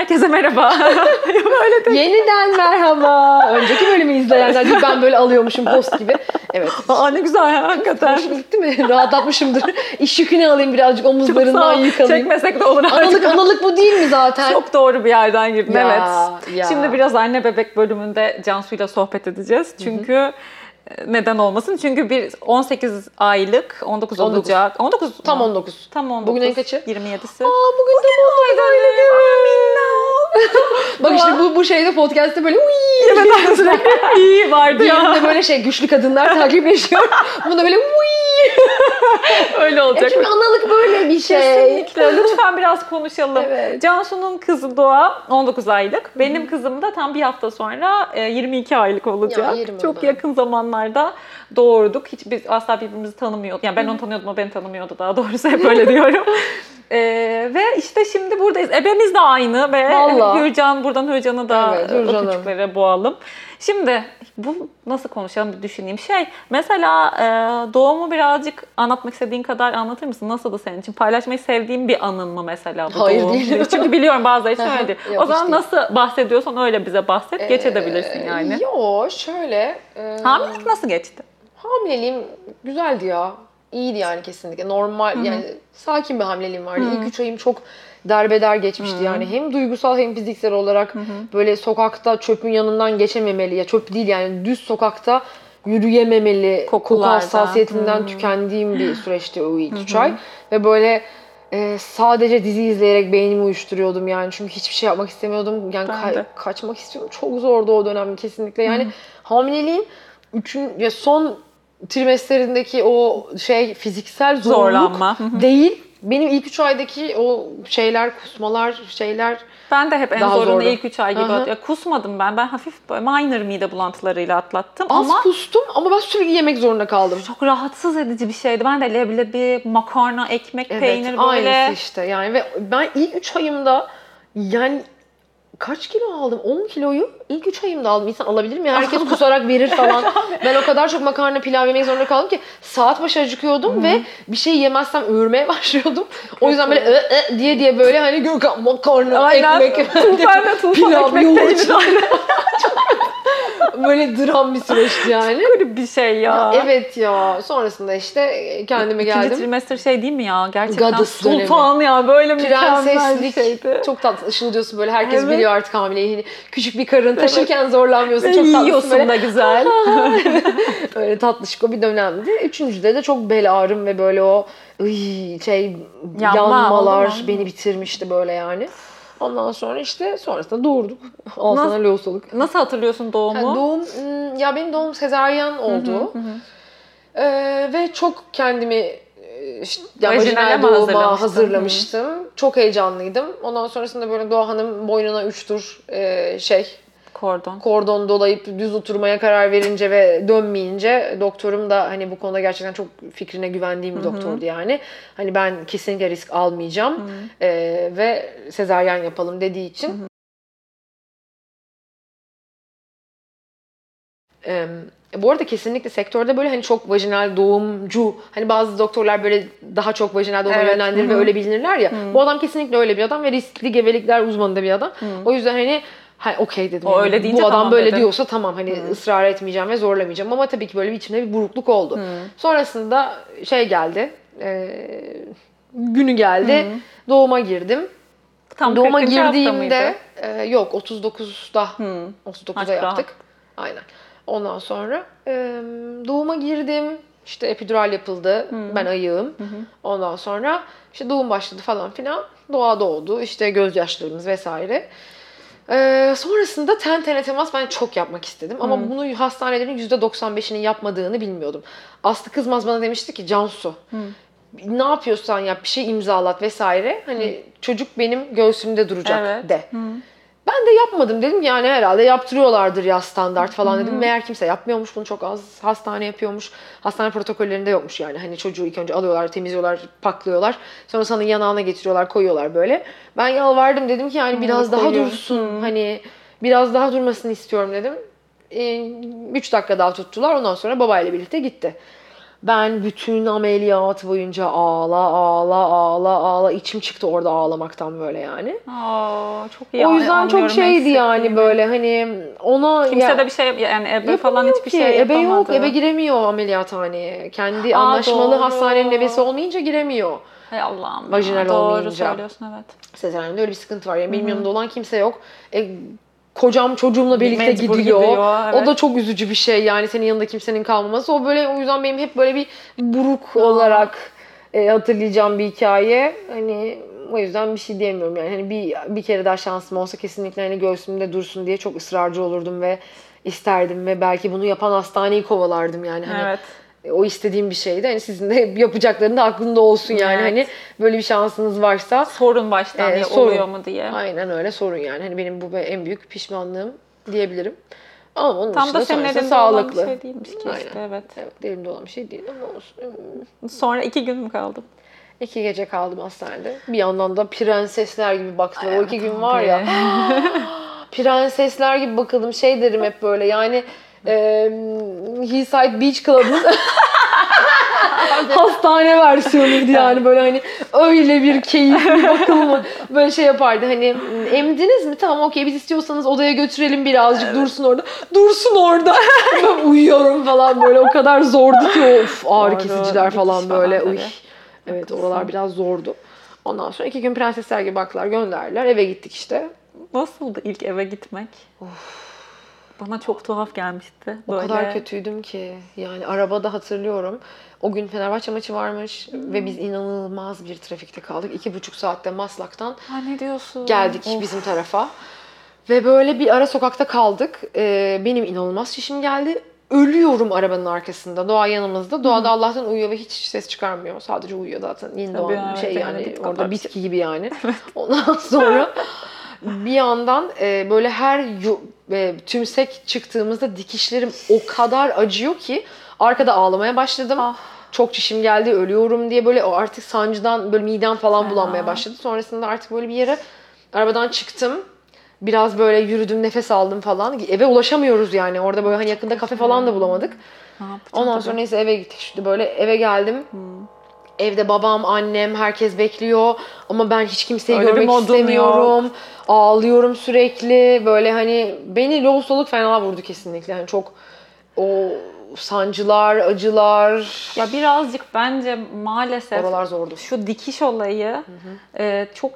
herkese merhaba. Böyle de. Yeniden merhaba. Önceki bölümü izleyenler diyor, ben böyle alıyormuşum post gibi. Evet. Aa ne güzel ya hakikaten. Hoşuna gitti mi? Rahatlatmışımdır. İş yükünü alayım birazcık omuzlarından yük alayım. Çekmesek de olur artık. Analık, analık bu değil mi zaten? Çok doğru bir yerden girdin Ya, evet. ya. Şimdi biraz anne bebek bölümünde Cansu'yla sohbet edeceğiz. Çünkü e, neden olmasın? Çünkü bir 18 aylık, 19 19. olacak. 19 Tam mu? 19. Tam 19. Bugün en kaçı? 27'si. Aa bugün de 19 aylık. Bak işte bu, bu şeyde podcast'te böyle uyyy. Evet sürekli iyi vardı ya. Diğerinde böyle şey güçlü kadınlar takipleşiyor. Bunda böyle uyyy. Öyle olacak. çünkü analık böyle bir şey. Kesinlikle. Lütfen biraz konuşalım. Evet. Cansu'nun kızı Doğa 19 aylık. Benim kızım da tam bir hafta sonra e, 22 aylık olacak. Ya, Çok onu. yakın zamanlarda doğurduk. Hiç biz asla birbirimizi tanımıyorduk. Yani ben onu tanıyordum, o beni tanımıyordu daha doğrusu. Hep öyle diyorum. E, ve işte şimdi buradayız. Ebemiz de aynı ve Vallahi. Hürcan, buradan Hürcan'ı da Evet, o Hürcan'ım. küçüklere boğalım. Şimdi bu nasıl konuşalım bir düşüneyim. Şey mesela e, doğumu birazcık anlatmak istediğin kadar anlatır mısın? Nasıldı senin için? Paylaşmayı sevdiğin bir anın mı mesela bu Hayır, doğum? değil. Çünkü biliyorum bazıları için öyledir. Yok, o zaman nasıl bahsediyorsan öyle bize bahset. Geç Ee, edebilirsin yani. Yo şöyle. E, Hamilelik nasıl geçti? Hamileliğim güzeldi ya. İyiydi yani kesinlikle. Normal yani sakin bir hamileliğim vardı. İlk üç ayım çok derbeder geçmişti yani. Hem duygusal hem fiziksel olarak böyle sokakta çöpün yanından geçememeli. Ya çöp değil yani düz sokakta yürüyememeli. Koku Kokulardan. hassasiyetinden tükendiğim bir süreçti o ilk üç ay. Ve böyle e, sadece dizi izleyerek beynimi uyuşturuyordum yani. Çünkü hiçbir şey yapmak istemiyordum. Yani ka- kaçmak istiyordum. Çok zordu o dönem kesinlikle. Yani hamileliğin üçün ya son trimestlerindeki o şey fiziksel zorluk Zorlanma. Değil. Benim ilk üç aydaki o şeyler, kusmalar, şeyler Ben de hep en zorunu zordu. ilk 3 ay gibi. Hı. Ya, kusmadım ben. Ben hafif böyle minor mide bulantılarıyla atlattım az ama kustum ama ben sürekli yemek zorunda kaldım. çok rahatsız edici bir şeydi. Ben de leblebi, makarna, ekmek, Evet, peynir böyle. aynısı işte yani ve ben ilk 3 ayımda yani kaç kilo aldım? 10 kiloyu ilk 3 ayımda aldım. İnsan alabilir mi? Herkes kusarak verir falan. ben o kadar çok makarna pilav yemek zorunda kaldım ki saat başı acıkıyordum ve bir şey yemezsem öğürmeye başlıyordum. o yüzden böyle "Ö, ö" diye diye böyle hani Gökhan makarna, Aynen. ekmek, da tufan pilav, yoğurt. böyle dram bir süreçti yani. Garip bir şey ya. Evet ya. Sonrasında işte kendime İkinci geldim. trimester şey değil mi ya? Gerçekten Goddess dönemi. sultan ya. Böyle mükemmel bir şeydi. çok tatlı ışıldıyorsun böyle herkes Evet. biliyor artık hamileyi. Hani küçük bir karın taşırken zorlanmıyorsun Ve çok tatlısın yiyorsun böyle. da güzel. Öyle tatlışık o bir dönemdi. Üçüncüde de çok bel ağrım ve böyle o ıy, şey Yanma, yanmalar beni bitirmişti böyle yani. Ondan sonra işte sonrasında doğurduk. Al Nasıl- sana lohusalık. Nasıl hatırlıyorsun doğumu? Yani doğum, hmm, ya benim doğum sezaryen oldu. Ee, ve çok kendimi e, işte, yani Vajinale vajinal doğuma hazırlamıştım. Çok heyecanlıydım. Ondan sonrasında böyle Doğa Hanım boynuna üç tur e, şey Kordon. kordon dolayıp düz oturmaya karar verince ve dönmeyince doktorum da hani bu konuda gerçekten çok fikrine güvendiğim bir doktordu yani. Hani ben kesinlikle risk almayacağım e, ve sezaryen yapalım dediği için. Ee, bu arada kesinlikle sektörde böyle hani çok vajinal doğumcu hani bazı doktorlar böyle daha çok vajinal doğuma Evet, yönlendirir ve hı hı. öyle bilinirler ya. Bu adam kesinlikle öyle bir adam ve riskli gebelikler uzmanı da bir adam. O yüzden hani ha okey dedim. O yani. öyle deyince Bu adam tamam böyle dedin. diyorsa tamam hani ısrar etmeyeceğim ve zorlamayacağım ama tabii ki böyle bir içimde bir burukluk oldu. Sonrasında şey geldi. e, günü geldi. Doğuma girdim. Tam Doğuma 40. hafta girdiğimde e, yok 39'da Hı. 39'a Hak yaptık. Aynen. Ondan sonra e, doğuma girdim. İşte epidural yapıldı. Ben ayığım. Ondan sonra işte doğum başladı falan filan. Doğa doğdu. İşte gözyaşlarımız vesaire. Ee, sonrasında ten tene temas ben çok yapmak istedim. Ama bunu hastanelerin %95'inin yapmadığını bilmiyordum. Aslı Kızmaz bana demişti ki Cansu ne yapıyorsan yap bir şey imzalat vesaire. Hani çocuk benim göğsümde duracak Evet. de. Ben de yapmadım dedim yani herhalde yaptırıyorlardır ya standart falan dedim. Meğer kimse yapmıyormuş bunu çok az hastane yapıyormuş. Hastane protokollerinde yokmuş yani. Hani çocuğu ilk önce alıyorlar, temizliyorlar, paklıyorlar. Sonra sana yanağına getiriyorlar, koyuyorlar böyle. Ben yalvardım dedim ki yani biraz daha koyuyor. dursun. Hani biraz daha durmasını istiyorum dedim. 3 dakika daha tuttular. Ondan sonra babayla birlikte gitti. Ben bütün ameliyat boyunca ağla ağla ağla ağla içim çıktı orada ağlamaktan böyle yani. Aa, çok iyi o yüzden çok şeydi yani böyle hani ona Kimse ya- de bir şey yani ebe falan hiçbir ki. şey Ebe yapamadı. yok. Ebe giremiyor ameliyathaneye. Kendi Aa, anlaşmalı doğru. hastanenin ebesi olmayınca giremiyor. Hay Allah'ım. ya. Vajinal Doğru olmayınca. söylüyorsun evet. Sezaryen'de öyle bir sıkıntı var. Yani benim yanımda olan kimse yok. E, kocam çocuğumla birlikte Mecbur gidiyor. gidiyor, evet. O da çok üzücü bir şey yani senin yanında kimsenin kalmaması. O böyle o yüzden benim hep böyle bir buruk olarak e, hatırlayacağım bir hikaye. Hani o yüzden bir şey diyemiyorum yani. Hani bir bir kere daha şansım olsa kesinlikle hani göğsümde dursun diye çok ısrarcı olurdum ve isterdim ve belki bunu yapan hastaneyi kovalardım yani. Hani Evet. O istediğim bir şeydi. Hani sizin de yapacaklarının da aklında olsun yani. Evet. Hani böyle bir şansınız varsa Sorun baştan diye sorun. oluyor mu diye. Aynen öyle sorun yani. Hani benim bu en büyük pişmanlığım diyebilirim. Ama onun Tam dışında da senin elinde olan sağlıklı. bir şey değilmiş ki Aynen. işte evet. Evet, elimde olan bir şey değil ama olsun. Sonra iki gün mü kaldım? İki gece kaldım hastanede. Bir yandan da prensesler gibi baktılar. o iki gün var ya. prensesler gibi bakıldım. Şey derim hep böyle yani e, Hillside Beach Club'ın hastane versiyonuydu yani. Böyle hani öyle bir keyifli bakılma böyle şey yapardı hani emdiniz mi? Tamam okey biz istiyorsanız odaya götürelim birazcık dursun orada. Dursun orada. Ben uyuyorum falan böyle. O kadar zordu ki of ağrı Doğru, kesiciler falan falan böyle. tabii. uy. Evet oralar biraz zordu. Ondan sonra iki gün prensesler gibi baktılar gönderdiler eve gittik işte. Nasıldı ilk eve gitmek? Bana çok tuhaf gelmişti. O Böyle. kadar kötüydüm ki. Yani arabada hatırlıyorum. O gün Fenerbahçe maçı varmış ve biz inanılmaz bir trafikte kaldık. İki buçuk saatte Maslak'tan Ha, ne diyorsun? geldik Of. bizim tarafa. Ve böyle bir ara sokakta kaldık. Ee, benim inanılmaz çişim geldi. Ölüyorum arabanın arkasında. Doğa yanımızda. Doğa da Allah'tan uyuyor ve hiç ses çıkarmıyor. Sadece uyuyor zaten. Yeni Tabii, doğan evet, şey yani Orada kadar bitki gibi yani. Ondan sonra bir yandan e, böyle her e, tümsek çıktığımızda dikişlerim o kadar acıyor ki arkada ağlamaya başladım. Ah. Çok çişim geldi, ölüyorum diye böyle o artık sancıdan böyle midem falan bulanmaya başladı. Sonrasında artık böyle bir yere arabadan çıktım. Biraz böyle yürüdüm, nefes aldım falan. Eve ulaşamıyoruz yani. Orada böyle hani yakında kafe falan da bulamadık. Ondan tabii. sonra neyse eve gittik işte böyle eve geldim. Evde babam, annem, herkes bekliyor ama ben hiç kimseyi Öyle görmek istemiyorum. Ağlıyorum sürekli. Böyle hani beni lohusalık fena vurdu kesinlikle. Yani çok o sancılar, acılar. Ya birazcık bence maalesef Oralar zordu. şu dikiş olayı e, çok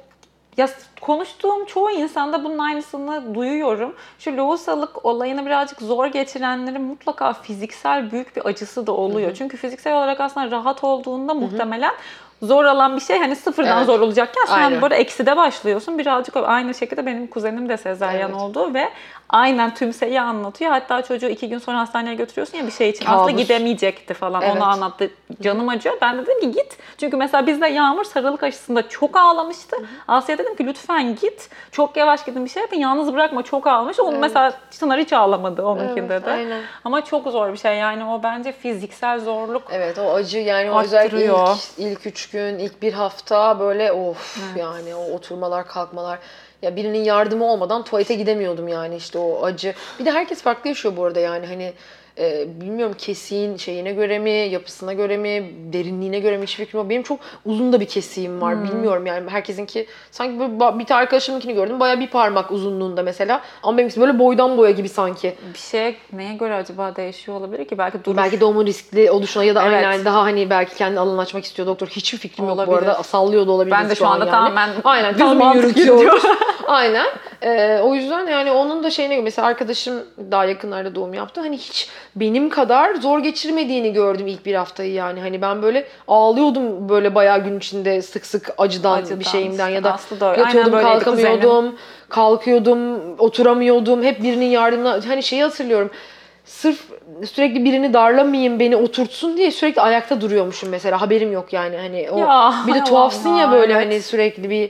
ya konuştuğum çoğu insanda bunun aynısını duyuyorum. Şu lohusalık olayını birazcık zor geçirenlerin mutlaka fiziksel büyük bir acısı da oluyor. Çünkü fiziksel olarak aslında rahat olduğunda muhtemelen zor olan bir şey hani sıfırdan Evet. zor olacakken sen Aynen. böyle ekside başlıyorsun. Birazcık aynı şekilde benim kuzenim de sezaryen Evet. oldu ve aynen tümseyi anlatıyor. Hatta çocuğu iki gün sonra hastaneye götürüyorsun ya bir şey için. Aslında Kabus. gidemeyecekti falan. Evet. Onu anlattı. Canım acıyor. Ben de dedim ki git. Çünkü mesela bizde Yağmur sarılık aşısında çok ağlamıştı. Asya dedim ki lütfen git. Çok yavaş gidin bir şey yapın. Yalnız bırakma çok ağlamış. Onu Evet. mesela Çınar hiç ağlamadı onunkinde Evet, de. aynen. Ama çok zor bir şey. Yani o bence fiziksel zorluk. Evet o acı yani o özellikle ilk, ilk üç gün, ilk bir hafta böyle of Evet. yani o oturmalar, kalkmalar. Ya birinin yardımı olmadan tuvalete gidemiyordum yani işte o acı. Bir de herkes farklı yaşıyor bu arada yani hani e, bilmiyorum kesiğin şeyine göre mi, yapısına göre mi, derinliğine göre mi hiç fikrim yok. Benim çok uzun da bir kesiğim var. Bilmiyorum yani herkesinki sanki böyle bir tane arkadaşımınkini gördüm. Baya bir parmak uzunluğunda mesela. Ama benimkisi böyle boydan boya gibi sanki. Bir şey neye göre acaba değişiyor olabilir ki? Belki duruş. Belki doğumun riskli oluşuna ya da Evet. aynen daha hani belki kendi alanını açmak istiyor doktor. Hiçbir fikrim yok bu Olabilir. arada. Sallıyor da olabilir. Ben de şu anda tamamen Aynen düz tam yürütüyor. aynen. Ee, o yüzden yani onun da şeyine göre mesela arkadaşım daha yakınlarda doğum yaptı. Hani hiç benim kadar zor geçirmediğini gördüm ilk bir haftayı yani. Hani ben böyle ağlıyordum böyle bayağı gün içinde sık sık acıdan, Acıdan bir şeyimden ya da Aslı da öyle. yatıyordum Aynen kalkamıyordum. Kalkıyordum, oturamıyordum. Hep birinin yardımına hani şeyi hatırlıyorum sırf sürekli birini darlamayayım beni oturtsun diye sürekli ayakta duruyormuşum mesela haberim yok yani hani o Ya, bir de tuhafsın ya Allah, böyle evet. hani sürekli bir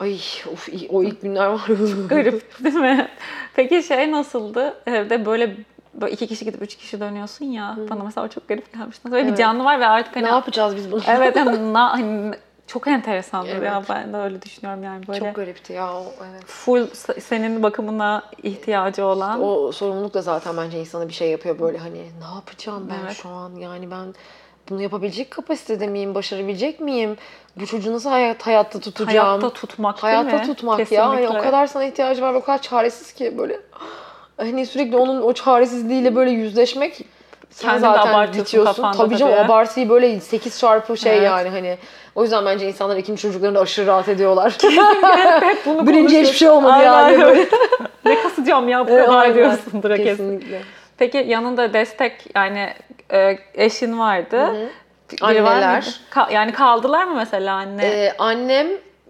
ay of o ilk günler var Garip değil mi? Peki şey nasıldı? Evde böyle böyle iki kişi gidip üç kişi dönüyorsun ya. Bana mesela o çok garip gelmişti. Böyle bir Evet. canlı var ve artık hani ne yapacağız biz bunu evet hani, na- hani çok enteresandı Evet. ya ben de öyle düşünüyorum yani böyle çok garipti ya o, evet full se- senin bakımına ihtiyacı olan o sorumluluk da zaten bence insana bir şey yapıyor böyle hani ne yapacağım ben Evet. şu an yani ben bunu yapabilecek kapasitede miyim? Başarabilecek miyim? Bu çocuğu nasıl hayat, hayatta tutacağım? Hayatta tutmak Hayatta değil mi? tutmak ya. Hani o Kesinlikle. kadar sana ihtiyacı var o kadar çaresiz ki böyle. Hani sürekli onun o çaresizliğiyle böyle yüzleşmek sen Kendini de zaten bitiyorsun. Tabii canım tabii. abartıyı böyle 8 çarpı şey Evet. yani hani. O yüzden bence insanlar ikinci çocuklarında aşırı rahat ediyorlar. hep, hep bunu Birinci hiçbir şey olmadı Aynen yani böyle. ne kasacağım ya bu kadar aynen. diyorsundur kesin. Kesinlikle. Peki yanında destek yani e, eşin vardı. Biri var Anneler. mıydı? Ka- yani kaldılar mı mesela anne? Ee, annem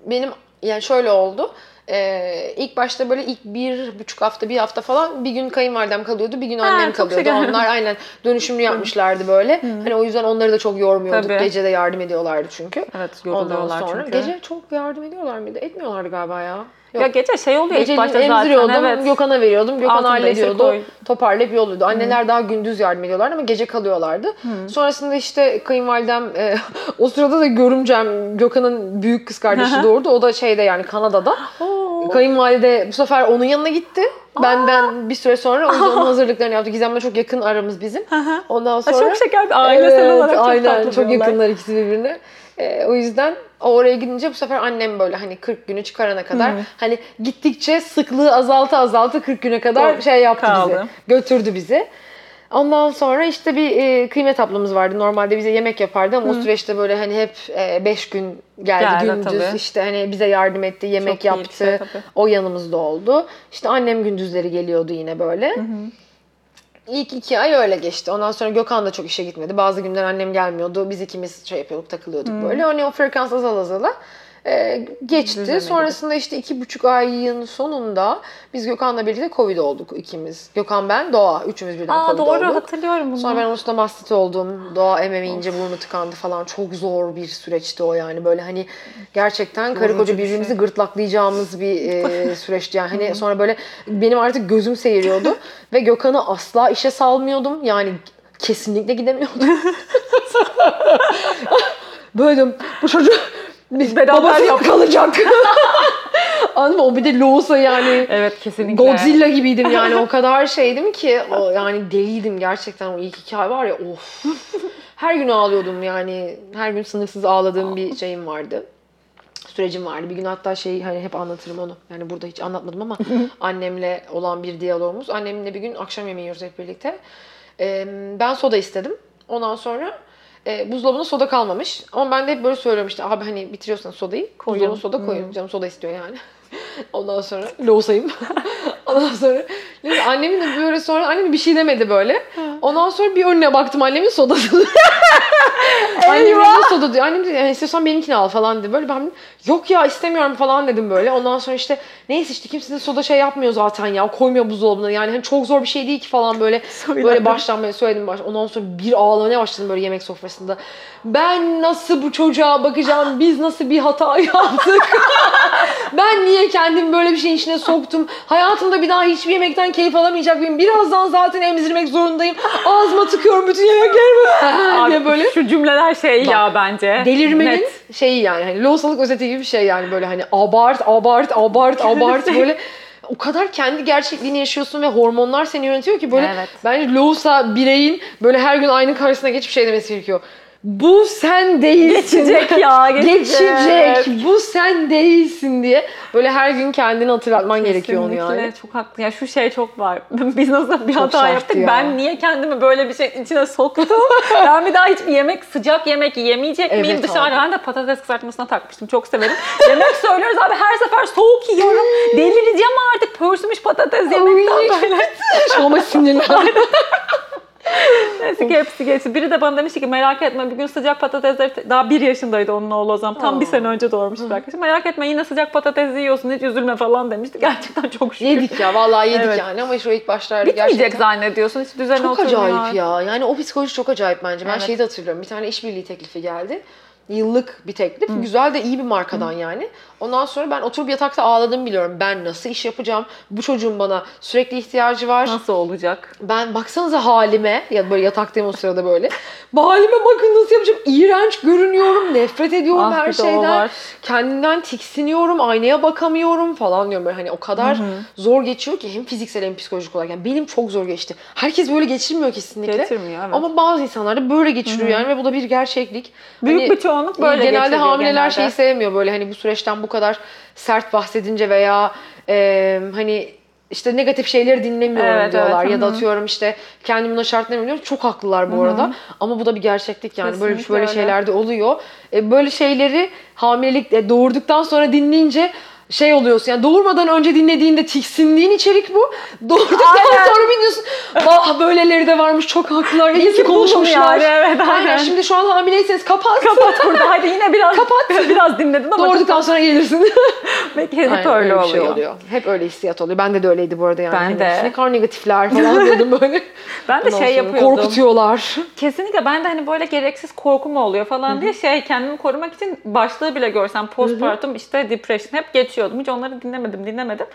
benim yani şöyle oldu. Ee, ilk başta böyle ilk bir buçuk hafta, bir hafta falan bir gün kayınvalidem kalıyordu, bir gün Ha, annem çok kalıyordu. şeker. Onlar aynen dönüşümlü yapmışlardı böyle. Hani o yüzden onları da çok yormuyorduk. Tabii. Gece de yardım ediyorlardı çünkü. evet Ondan yoruluyorlar sonra çünkü. gece çok yardım ediyorlar mıydı? Etmiyorlardı galiba ya. Yok. Ya gece şey oluyor Gece ilk başta zaten emziriyordum, evet. Gökhan'a veriyordum. Gökhan hallediyordu. Toparlayıp yolluyordu. Anneler daha gündüz yardım ediyorlardı ama gece kalıyorlardı. Sonrasında işte kayınvalidem, e, o sırada da görümcem Gökhan'ın büyük kız kardeşi doğurdu. O da şeyde yani Kanada'da. Kayınvalide bu sefer onun yanına gitti. Benden bir süre sonra o yüzden onun hazırlıklarını yaptı. Gizem'le çok yakın aramız bizim. Ondan sonra... çok şeker bir ailesel Evet, olarak çok aynen, tatlı çok bir olay. yakınlar ikisi birbirine. Ee, o yüzden oraya gidince bu sefer annem böyle hani 40 günü çıkarana kadar hani gittikçe sıklığı azaltı azaltı 40 güne kadar Doğru. şey yaptı bizi. Kaldı. Götürdü bizi. Ondan sonra işte bir e, kıymet ablamız vardı. Normalde bize yemek yapardı ama o süreçte böyle hani hep 5 gün geldi, Geldi gündüz tabii. işte hani bize yardım etti, yemek iyi bir yaptı. şey tabii. o yanımızda oldu. İşte annem gündüzleri geliyordu yine böyle. İlk iki ay öyle geçti. Ondan sonra Gökhan da çok işe gitmedi. Bazı günler annem gelmiyordu. Biz ikimiz şey yapıyorduk, takılıyorduk böyle. Hani o frekans azal azala e, geçti. Düzene Sonrasında işte iki buçuk ayın sonunda biz Gökhan'la birlikte Covid olduk ikimiz. Gökhan ben, Doğa. Üçümüz birden Aa Covid doğru olduk. hatırlıyorum bunu. Sonra ben Ulus'ta mastit oldum. Doğa ememeyince burnu tıkandı falan. Çok zor bir süreçti o yani. Böyle hani gerçekten karı koca bir şey. birbirimizi gırtlaklayacağımız bir e, süreçti yani. Hani sonra böyle benim artık gözüm seyiriyordu. ve Gökhan'ı asla işe salmıyordum. Yani kesinlikle gidemiyordum. böyle diyorum, bu çocuk biz beraber yaptık. kalacak. Anladın mı? O bir de Loğusa yani. Evet kesinlikle. Godzilla gibiydim yani o kadar şeydim ki o yani deliydim gerçekten o ilk iki ay var ya of. Her gün ağlıyordum yani her gün sınırsız ağladığım bir şeyim vardı. Sürecim vardı. Bir gün hatta şey hani hep anlatırım onu. Yani burada hiç anlatmadım ama annemle olan bir diyalogumuz. Annemle bir gün akşam yemeği yiyoruz hep birlikte. Ee, ben soda istedim. Ondan sonra e, buzdolabında soda kalmamış. Ama ben de hep böyle söylüyorum işte abi hani bitiriyorsan sodayı Koyun. buzdolabına soda koyun. Canım soda istiyor yani. Ondan sonra loğusayım. Ondan sonra neyse, annemin de böyle sonra annem bir şey demedi böyle. Ondan sonra bir önüne baktım annemin sodası. Annem de soda diyor. Annem de yani istiyorsan benimkini al falan dedi. Böyle ben yok ya istemiyorum falan dedim böyle. Ondan sonra işte neyse işte kimse de soda şey yapmıyor zaten ya. Koymuyor buzdolabına. Yani hani çok zor bir şey değil ki falan böyle. Söyledim. Böyle baştan böyle söyledim baş. Ondan sonra bir ağlamaya başladım böyle yemek sofrasında. Ben nasıl bu çocuğa bakacağım? Biz nasıl bir hata yaptık? ben niye kendimi böyle bir şeyin içine soktum? Hayatımda bir daha hiçbir yemekten keyif alamayacak mıyım? Birazdan zaten emzirmek zorundayım. Ağzıma tıkıyorum bütün yemeklerimi. Abi, diye böyle. Şu cümleler şey ya bence. Delirmenin Net. şeyi yani hani lohusalık özeti gibi bir şey yani böyle hani abart abart abart abart böyle o kadar kendi gerçekliğini yaşıyorsun ve hormonlar seni yönetiyor ki böyle Evet. bence lohusa bireyin böyle her gün aynı karşısına geçip şey demesi gerekiyor. Bu sen değilsin. Geçecek ya, geçecek. Geçecek. Bu sen değilsin diye böyle her gün kendini hatırlatman gerekiyor onu yani. Kesinlikle çok haklı. Ya şu şey çok var. Biz nasıl bir Çok hata yaptık? ya. Ben niye kendimi böyle bir şeyin içine soktum? ben bir daha hiçbir yemek, sıcak yemek yemeyecek miyim Evet dışarıda? abi. Ben de patates kızartmasına takmıştım. Çok severim. yemek söylüyoruz abi her sefer soğuk yiyorum. Delireceğim artık. Pörsümüş patates yemekten böyle. Ama sinirlendim. Neyse ki hepsi geçti. Biri de bana demişti ki merak etme bir gün sıcak patatesleri daha bir yaşındaydı onun oğlu o zaman. Tam bir Aa. sene önce doğurmuş bir arkadaşım. Merak etme yine sıcak patates yiyorsun hiç üzülme falan demişti. Gerçekten çok şükür. yedik ya vallahi yedik Evet. yani ama şu ilk başlarda Bitmeyecek gerçekten zannediyorsun. Hiç düzene Çok acayip ya. Yani o psikoloji çok acayip bence. Ben Evet. şeyi de hatırlıyorum. Bir tane işbirliği teklifi geldi. Yıllık bir teklif. Güzel de iyi bir markadan yani. Ondan sonra ben oturup yatakta ağladım biliyorum. Ben nasıl iş yapacağım? Bu çocuğun bana sürekli ihtiyacı var. Nasıl olacak? Ben baksanıza halime ya böyle yataktayım o sırada böyle. Halime bakın nasıl yapacağım. İğrenç görünüyorum. Nefret ediyorum Ah, her şeyden. var. Kendimden tiksiniyorum. Aynaya bakamıyorum falan diyorum. Böyle hani o kadar zor geçiyor ki hem fiziksel hem psikolojik olarak. Yani benim çok zor geçti. Herkes böyle geçirmiyor kesinlikle. Getirmiyor evet. Ama bazı insanlar da böyle geçiriyor yani ve bu da bir gerçeklik. Büyük Hani bir çoğunluk böyle genelde hamileler genelde. şeyi sevmiyor böyle hani bu süreçten bu kadar sert bahsedince veya e, hani işte negatif şeyleri dinlemiyorum Evet, diyorlar evet, ya da hı hı. atıyorum işte kendimi buna şartlayamıyorum. Çok haklılar bu arada. Ama bu da bir gerçeklik yani böyle Kesinlikle böyle öyle. şeyler de oluyor. E, böyle şeyleri hamilelik doğurduktan sonra dinleyince şey oluyorsun yani doğurmadan önce dinlediğinde tiksindiğin içerik bu. Doğurduktan Aynen. sonra biliyorsun vah böyleleri de varmış çok haklılar. İyi ki konuşmuşlar. yani, evet, aynen. Şimdi şu an hamileyseniz kapat. Kapat burada. Hadi yine biraz kapat. biraz dinledin ama Doğurduktan sonra gelirsin. Belki hep Aynen, öyle bir şey oluyor. oluyor. Hep öyle hissiyat oluyor. Bende de öyleydi bu arada yani. Ben Hani de. Ne kadar negatifler falan diyordum böyle. Ben de Ondan şey yapıyordum. Korkutuyorlar. Kesinlikle ben de hani böyle gereksiz korku mu oluyor falan diye şey kendimi korumak için başlığı bile görsem postpartum işte depression hep geçiyordum. Hiç onları dinlemedim dinlemedim.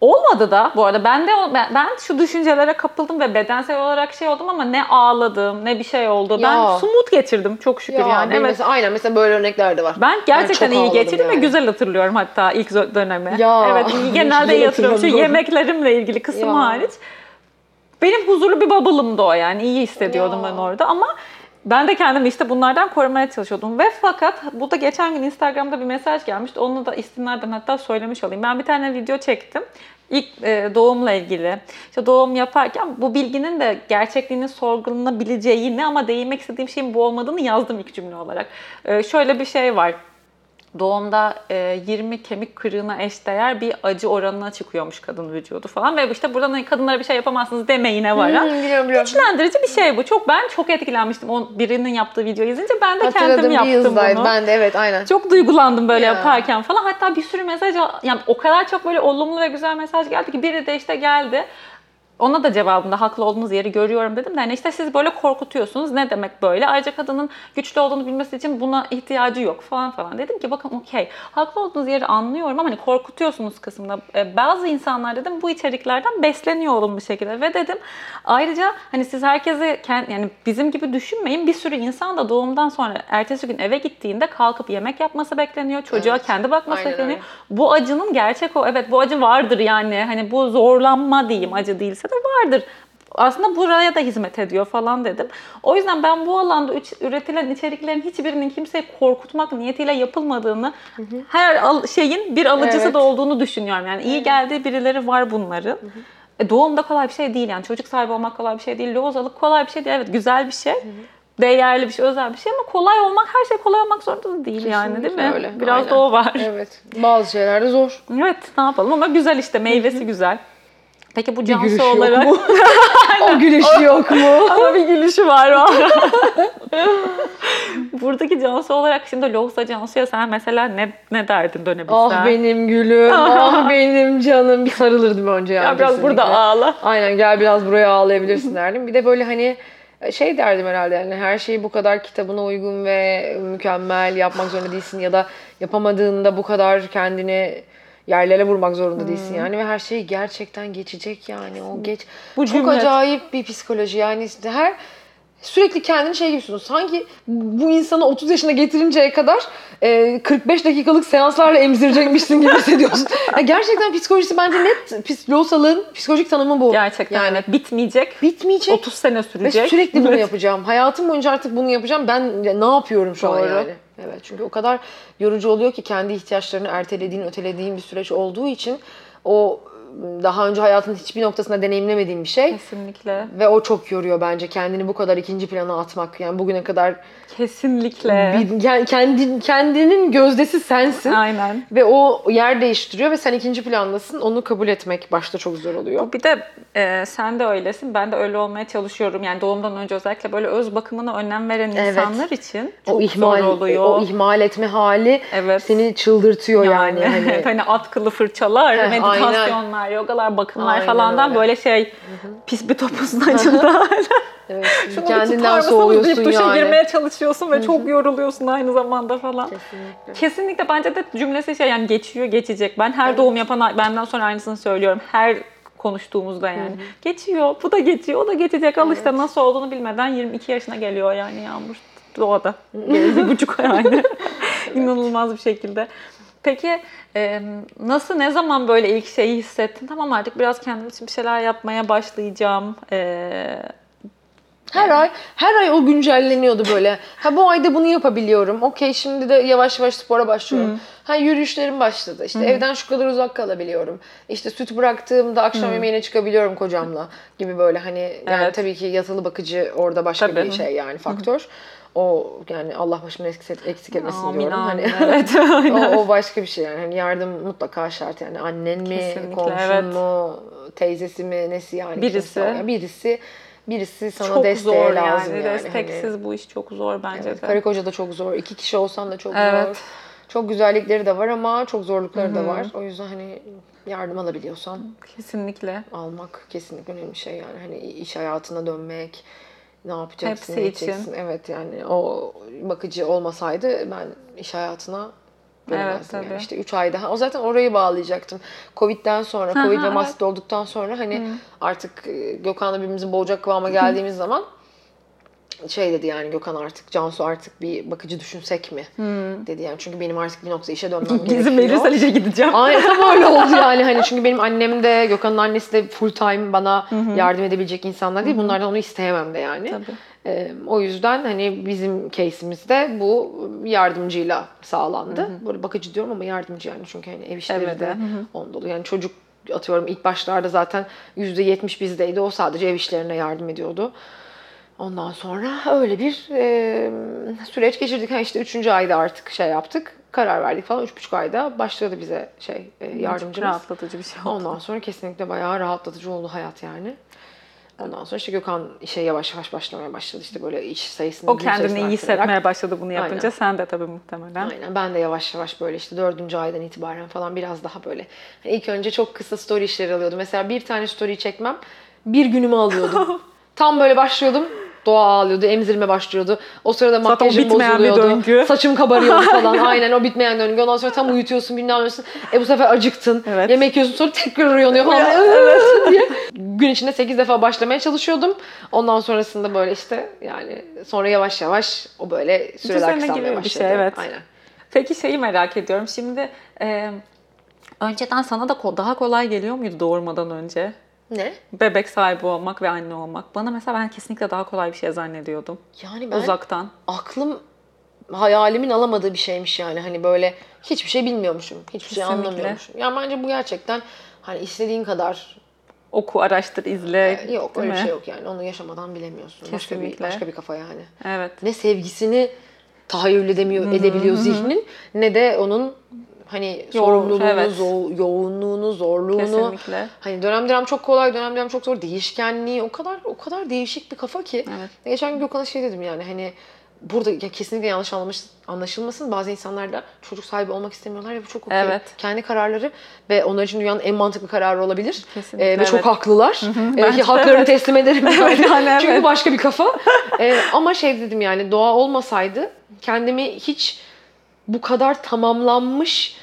Olmadı da bu arada ben de ben, ben şu düşüncelere kapıldım ve bedensel olarak şey oldum ama ne ağladım ne bir şey oldu. Ben Ya. sumut geçirdim çok şükür Ya, yani. Evet. Mesela, aynen mesela böyle örnekler de var. Ben gerçekten çok iyi geçirdim ve yani. güzel hatırlıyorum hatta ilk dönemi. Ya, evet genelde iyi hatırlıyorum. Şu yemeklerimle ilgili kısım Ya. hariç. Benim huzurlu bir bubble'ımdı o yani. iyi hissediyordum Ya. ben orada ama ben de kendimi işte bunlardan korumaya çalışıyordum. Ve fakat bu da geçen gün Instagram'da bir mesaj gelmişti. Onu da istimnaden hatta söylemiş olayım. Ben bir tane video çektim. İlk e, doğumla ilgili. İşte doğum yaparken bu bilginin de gerçekliğini sorgulanabileceğini ama değinmek istediğim şeyin bu olmadığını yazdım ilk cümle olarak. E, şöyle bir şey var. Doğumda e, 20 kemik kırığına eşdeğer bir acı oranına çıkıyormuş kadın vücudu falan ve işte buradan hani kadınlara bir şey yapamazsınız demeyine varan. Hmm, biliyorum biliyorum. Güçlendirici bir şey bu. Çok ben çok etkilenmiştim o birinin yaptığı videoyu izleyince. Ben de kendim Hatırladım bir yaptım bunu. Ben de evet aynen. Çok duygulandım böyle Ya. yaparken falan. Hatta bir sürü mesaj, yani o kadar çok böyle olumlu ve güzel mesaj geldi ki biri de işte geldi. Ona da cevabında haklı olduğunuz yeri görüyorum dedim de hani işte siz böyle korkutuyorsunuz. Ne demek böyle? Ayrıca kadının güçlü olduğunu bilmesi için buna ihtiyacı yok falan falan. Dedim ki bakın okey haklı olduğunuz yeri anlıyorum ama hani korkutuyorsunuz kısmında. Ee, bazı insanlar dedim bu içeriklerden besleniyor olumlu şekilde ve dedim ayrıca hani siz herkesi kend, yani bizim gibi düşünmeyin. Bir sürü insan da doğumdan sonra ertesi gün eve gittiğinde kalkıp yemek yapması bekleniyor. Çocuğa Evet. kendi bakması Aynen bekleniyor. öyle. Bu acının gerçek o. Evet bu acı vardır yani. Hani bu zorlanma diyeyim acı değilse de vardır. Aslında buraya da hizmet ediyor falan dedim. O yüzden ben bu alanda üretilen içeriklerin hiçbirinin kimseyi korkutmak niyetiyle yapılmadığını, her al- şeyin bir alıcısı Evet. da olduğunu düşünüyorum. Yani iyi geldiği birileri var bunların. E, doğum da kolay bir şey değil yani. Çocuk sahibi olmak kolay bir şey değil. Lozalık kolay bir şey değil. Evet güzel bir şey. Değerli bir şey, özel bir şey ama kolay olmak, her şey kolay olmak zorunda da değil yani değil mi? Kesinlikle öyle, Biraz aynen. da o var. Evet. Bazı şeyler de zor. Evet ne yapalım ama güzel işte meyvesi güzel. Peki bu Cansu yok olarak mu? o gülüş yok mu? ama bir gülüşü var o. Buradaki Cansu olarak şimdi Loğusa Cansu'ya sen mesela ne ne derdin dönebilsen? ah benim gülüm, ah benim canım. Bir sarılırdım önce yani. Ya biraz burada ağla. Aynen gel biraz buraya ağlayabilirsin derdim. Bir de böyle hani şey derdim herhalde yani her şeyi bu kadar kitabına uygun ve mükemmel yapmak zorunda değilsin ya da yapamadığında bu kadar kendini yerlere vurmak zorunda değilsin yani ve her şey gerçekten geçecek yani o geç. Bu Çok cümle- acayip bir psikoloji yani işte her sürekli kendini şey gibi. Sanki bu insanı 30 yaşına getirinceye kadar e, 45 dakikalık seanslarla emzirecekmişsin gibi hissediyorsun. Ya gerçekten psikolojisi bence net pis, losalığın psikolojik tanımı bu. Gerçekten Yani bitmeyecek. bitmeyecek 30 sene ve sürecek. sürekli bunu yapacağım. Hayatım boyunca artık bunu yapacağım. Ben ne yapıyorum şu an yani? Evet çünkü o kadar yorucu oluyor ki kendi ihtiyaçlarını ertelediğin, ötelediğin bir süreç olduğu için o daha önce hayatın hiçbir noktasında deneyimlemediğin bir şey. Kesinlikle. Ve o çok yoruyor bence kendini bu kadar ikinci plana atmak. Yani bugüne kadar Kesinlikle. bir, yani kendi, kendinin gözdesi sensin. Aynen. Ve o yer değiştiriyor ve sen ikinci plandasın. Onu kabul etmek başta çok zor oluyor. Bir de e, sen de öylesin. Ben de öyle olmaya çalışıyorum. Yani doğumdan önce özellikle böyle öz bakımına önem veren Evet. insanlar için çok o ihmal, zor oluyor. o ihmal etme hali Evet. seni çıldırtıyor yani. Yani, Hani, hani atkılı fırçalar, Heh, meditasyonlar, yogalar, bakımlar Aynen falandan öyle. böyle şey pis bir topuzun acında Evet, Şunu kendinden mısınız deyip soğuyorsun duşa yani. girmeye çalışıyorsun ve çok yoruluyorsun aynı zamanda falan. Kesinlikle. Kesinlikle bence de cümlesi şey yani geçiyor geçecek. Ben her doğum yapan benden sonra aynısını söylüyorum. Her konuştuğumuzda yani. Geçiyor, bu da geçiyor, o da geçecek. Al işte nasıl olduğunu bilmeden 22 yaşına geliyor yani Yağmur. Doğada. bir buçuk yani. İnanılmaz bir şekilde. Peki e, nasıl, ne zaman böyle ilk şeyi hissettin? Tamam artık biraz kendim için bir şeyler yapmaya başlayacağım. E, Her ay her ay o güncelleniyordu böyle. Ha bu ayda bunu yapabiliyorum. Okey şimdi de yavaş yavaş spora başlıyorum. Ha yürüyüşlerim başladı. İşte evden şu kadar uzak kalabiliyorum. İşte süt bıraktığımda akşam yemeğine çıkabiliyorum kocamla gibi böyle hani yani Evet. tabii ki yatılı bakıcı orada başka Tabii. bir şey yani faktör. O yani Allah başımdan eksik, eksik etmesin amin diyorum. amin. Hani Evet. o, o başka bir şey yani. Hani yardım mutlaka şart yani. Annen mi, Kesinlikle, komşun evet. mu, teyzesi mi, nesi yani. Birisi. kimse. Yani birisi birisi sana çok desteğe zor lazım yani. yani. Desteksiz Hani, bu iş çok zor bence evet, de. karı koca da çok zor. İki kişi olsan da çok Evet. zor. Çok güzellikleri de var ama çok zorlukları da var. O yüzden hani yardım alabiliyorsan Kesinlikle. almak kesinlikle önemli bir şey yani. Hani iş hayatına dönmek, ne yapacaksın, Hepsi ne için. Evet yani o bakıcı olmasaydı ben iş hayatına dönemezdim tabii. yani. İşte 3 ay daha. O zaten orayı bağlayacaktım. Covid'den sonra, hı, Covid ve evet. maske olduktan sonra hani artık e, Gökhan'la birbirimizi boğacak kıvama geldiğimiz zaman şey dedi yani Gökhan artık Cansu artık bir bakıcı düşünsek mi dedi yani çünkü benim artık bir nokta işe dönmem gerekiyor. İzin verirsen işe gideceğim. Aynen tam öyle oldu yani hani çünkü benim annem de Gökhan'ın annesi de full time bana yardım edebilecek insanlar değil. Bunlardan onu isteyemem de yani. Tabii. Ee, o yüzden hani bizim case'imizde bu yardımcıyla sağlandı. Böyle bakıcı diyorum ama yardımcı yani çünkü hani ev işleri Evet, de hı hı. onda oluyor. Yani çocuk atıyorum ilk başlarda zaten %70 bizdeydi. O sadece ev işlerine yardım ediyordu. Ondan sonra öyle bir e, süreç geçirdik. Ha işte üçüncü ayda artık şey yaptık. Karar verdik falan. Üç buçuk ayda başladı bize şey e, Çok yardımcımız. rahatlatıcı bir şey oldu. Ondan sonra kesinlikle bayağı rahatlatıcı oldu hayat yani. Ondan sonra işte Gökhan işe yavaş yavaş başlamaya başladı. İşte böyle iş sayısını O gün kendini iyi hissetmeye başladı bunu yapınca. Aynen. Sen de tabii muhtemelen. Aynen ben de yavaş yavaş böyle işte dördüncü aydan itibaren falan biraz daha böyle. Hani ilk önce çok kısa story işleri alıyordum. Mesela bir tane story çekmem bir günümü alıyordum. Tam böyle başlıyordum. Doğa ağlıyordu, emzirme başlıyordu. O sırada makyajım bozuluyordu. Saçım kabarıyordu falan. Aynen o bitmeyen döngü. Ondan sonra tam uyutuyorsun bilmem ne. E bu sefer acıktın. Evet. Yemek yiyorsun sonra tekrar uyanıyor falan. Evet. diye. Gün içinde 8 defa başlamaya çalışıyordum. Ondan sonrasında böyle işte yani sonra yavaş yavaş o böyle süreler Düzene kısalmaya gibi bir başladı. şey, evet. Aynen. Peki şeyi merak ediyorum. Şimdi e, önceden sana da daha kolay geliyor muydu doğurmadan önce? Ne? Bebek sahibi olmak ve anne olmak. Bana mesela ben kesinlikle daha kolay bir şey zannediyordum. Yani ben Uzaktan. aklım hayalimin alamadığı bir şeymiş yani. Hani böyle hiçbir şey bilmiyormuşum. Hiçbir şey Kesinlikle. anlamıyormuşum. Yani bence bu gerçekten hani istediğin kadar Oku, araştır, izle. e, yok öyle bir mi? şey yok yani. Onu yaşamadan bilemiyorsun. Başka bir Kesinlikle. başka bir kafa yani. Evet. Ne sevgisini tahayyül edemiyor, edebiliyor zihnin ne de onun hani sorumluluğunu, evet. zo- yoğunluğunu, zorluğunu. Kesinlikle. Hani dönem dönem çok kolay, dönem dönem çok zor. Değişkenliği o kadar o kadar değişik bir kafa ki. Evet. Geçen gün Gökhan'a şey dedim yani hani burada ya kesinlikle yanlış anlamış, anlaşılmasın. Bazı insanlar da çocuk sahibi olmak istemiyorlar ya bu çok okey. Evet. Kendi kararları ve onlar için dünyanın en mantıklı kararı olabilir. Kesinlikle, Ee, ve çok evet. haklılar. Ee, haklarını evet. teslim ederim. Yani. Yani Çünkü evet. başka bir kafa. Ee, ama şey dedim yani doğa olmasaydı kendimi hiç bu kadar tamamlanmış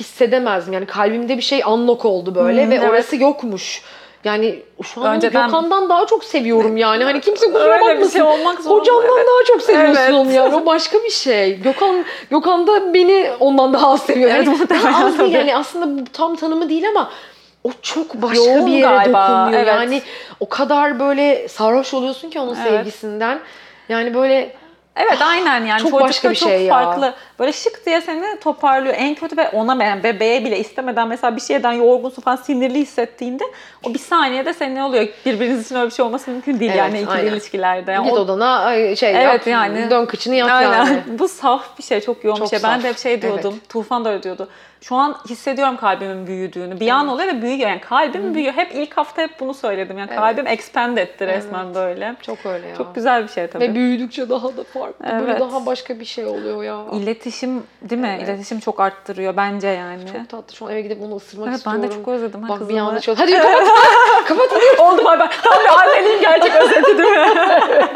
hissedemezdim. Yani kalbimde bir şey unlock oldu böyle Hmm, ve evet. orası yokmuş. Yani şu an Önceden- Gökhan'dan daha çok seviyorum yani. Hani kimse kusura Öyle bir bakmasın. şey olmak zorunda. Kocamdan evet. daha çok seviyorsun Evet. yani. O başka bir şey. Gökhan Gökhan da beni ondan daha az seviyor. Evet, Yani muhtemelen az değil yani aslında tam tanımı değil ama o çok başka Yoğun bir yere galiba, dokunuyor. evet. Yani o kadar böyle sarhoş oluyorsun ki onun Evet. sevgisinden. Yani böyle Evet aynen yani Çok çocukta başka bir çok şey ya. farklı. Böyle şık diye seni toparlıyor. En kötü ve ona yani bebeğe bile istemeden mesela bir şeyden yorgunsun falan sinirli hissettiğinde o bir saniyede senin ne oluyor? Birbiriniz için öyle bir şey olması mümkün değil Evet, yani ikili aynen. ilişkilerde. Yani git o- odana şey Evet, yap, yani. dön kıçını yat Aynen. yani. Bu saf bir şey, çok yoğun Çok bir şey. Ben saf, de hep şey diyordum, Tufan da öyle diyordu. Şu an hissediyorum kalbimin büyüdüğünü. Bir an oluyor ve büyüyor. Yani kalbim büyüyor. Hep ilk hafta hep bunu söyledim. Yani kalbim expand etti resmen böyle. Çok öyle ya. Çok güzel bir şey tabii. Ve büyüdükçe daha da farklı. Böyle Evet. daha başka bir şey oluyor ya. İletişim değil mi? Evet. İletişim çok arttırıyor bence yani. Çok tatlı. Şu an eve gidip onu ısırmak Evet istiyorum. ben de çok özledim. ha Bak bir kızımı. anda çalıyor. Hadi kapat. kapat. Oldu bay bay. Tam bir anneliğin gerçek özeti değil mi?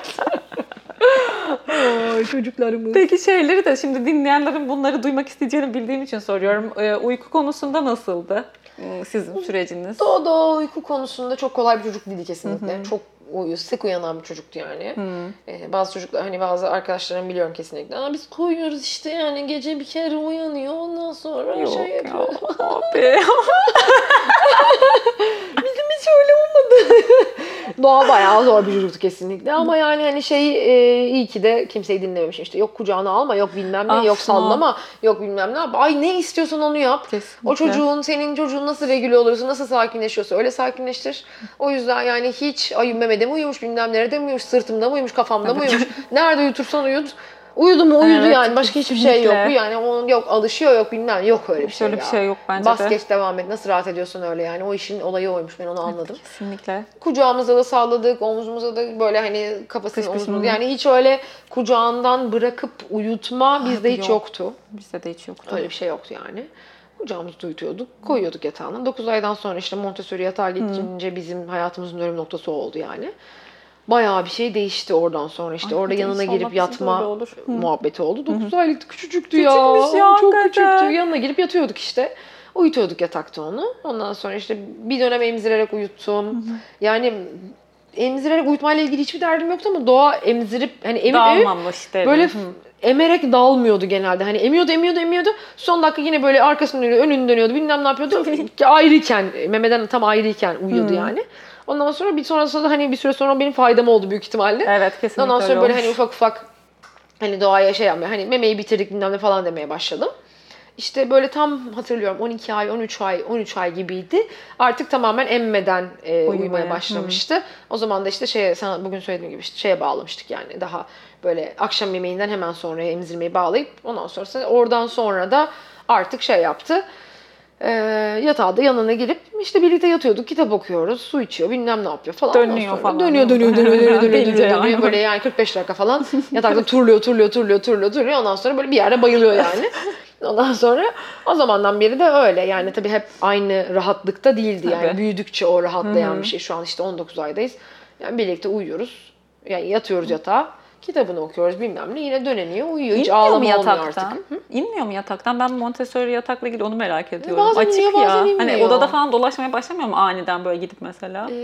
Ay çocuklarımız. Peki şeyleri de şimdi dinleyenlerin bunları duymak isteyeceğini bildiğim için soruyorum. Ee, uyku konusunda nasıldı ee, sizin süreciniz? Dodo uyku konusunda çok kolay bir çocuk değildi kesinlikle. Çok uyu, sık uyanan bir çocuktu yani. Ee, bazı çocuklar hani bazı arkadaşlarım biliyorum kesinlikle. Aa, biz koyuyoruz işte yani gece bir kere uyanıyor ondan sonra Yok şey ya. yapıyor. Abi. Bizim hiç öyle olmadı. Doğa bayağı zor bir çocuktu kesinlikle ama yani hani şey e, iyi ki de kimseyi dinlememiş. İşte yok kucağına alma, yok bilmem ne, yok Asla. sallama, yok bilmem ne. yap. Ay ne istiyorsan onu yap. Kesinlikle. O çocuğun, senin çocuğun nasıl regüle oluyorsa, nasıl sakinleşiyorsa öyle sakinleştir. O yüzden yani hiç ay memede mi uyumuş, bilmem nerede mi uyumuş, sırtımda mı uyumuş, kafamda mı uyumuş, nerede uyutursan uyut. Uyudu mu uyudu Evet, yani başka hiçbir şey yok. yani onun yok alışıyor yok bilmem yok öyle bir şey Şöyle bir şey yok bence Bas de. geç devam et. Nasıl rahat ediyorsun öyle yani. O işin olayı oymuş. Ben onu anladım. Kesinlikle. Kucağımıza da salladık, omzumuza da böyle hani kafasını hı. Yani hiç öyle kucağından bırakıp uyutma bizde hiç yok. yoktu. Bizde de hiç yoktu. Öyle bir şey yoktu yani. Kucağımızda uyutuyorduk, koyuyorduk yatağına. 9 aydan sonra işte Montessori yatağa geçince bizim hayatımızın dönüm noktası oldu yani. Bayağı bir şey değişti oradan sonra işte Ay, orada yanına girip yatma olur. Muhabbeti oldu. 9 aylıktı küçücüktü ya. Küçükmüş ya, Çok hakikaten. küçüktü. Yanına girip yatıyorduk işte. Uyutuyorduk yatakta onu. Ondan sonra işte bir dönem emzirerek uyuttum. Yani emzirerek uyutmayla ilgili hiçbir derdim yoktu ama doğa emzirip hani emip dedim. Böyle emerek dalmıyordu genelde. Hani emiyordu, emiyordu, emiyordu. Son dakika yine böyle arkasını dönüyordu, önünü dönüyordu. Bilmem ne yapıyordu. Ayrıyken, memeden tam ayrıyken uyuyordu yani. Ondan sonra bir sonrasında da hani bir süre sonra benim faydam oldu büyük ihtimalle. Evet kesinlikle Ondan sonra öyle böyle olmuş. hani ufak ufak hani doğaya şey yapmaya, hani memeyi bitirdik bilmem ne falan demeye başladım. İşte böyle tam hatırlıyorum 12 ay, 13 ay, 13 ay gibiydi. Artık tamamen emmeden e, uyumaya, Uyumaya, başlamıştı. O zaman da işte şeye sana bugün söylediğim gibi işte şeye bağlamıştık yani daha böyle akşam yemeğinden hemen sonra emzirmeyi bağlayıp ondan sonrası oradan sonra da artık şey yaptı. E, yatağa da yanına gelip işte birlikte yatıyorduk, kitap okuyoruz, su içiyor, bilmem ne yapıyor falan. Dönüyor falan. Dönüyor, dönüyor, dönüyor, dönüyor, dönüyor, dönüyor, dönüyor. Böyle yani 45 dakika falan yatakta turluyor, turluyor, turluyor, turluyor, turluyor. Ondan sonra böyle bir yerde bayılıyor yani. Ondan sonra o zamandan beri de öyle. Yani tabii hep aynı rahatlıkta değildi yani. Tabii. Büyüdükçe o rahatlayan bir şey. Şu an işte 19 aydayız. Yani birlikte uyuyoruz. Yani yatıyoruz yatağa. Kitabını okuyoruz bilmem ne. Yine döneniyor, uyuyor. Hiç İnmiyor mu ağlama olmuyor yataktan? artık. Hı? İnmiyor mu yataktan? Ben Montessori yatakla ilgili onu merak ediyorum. bazen Açık iniyor, ya. bazen Hani inmiyor. odada falan dolaşmaya başlamıyor mu aniden böyle gidip mesela? Ee,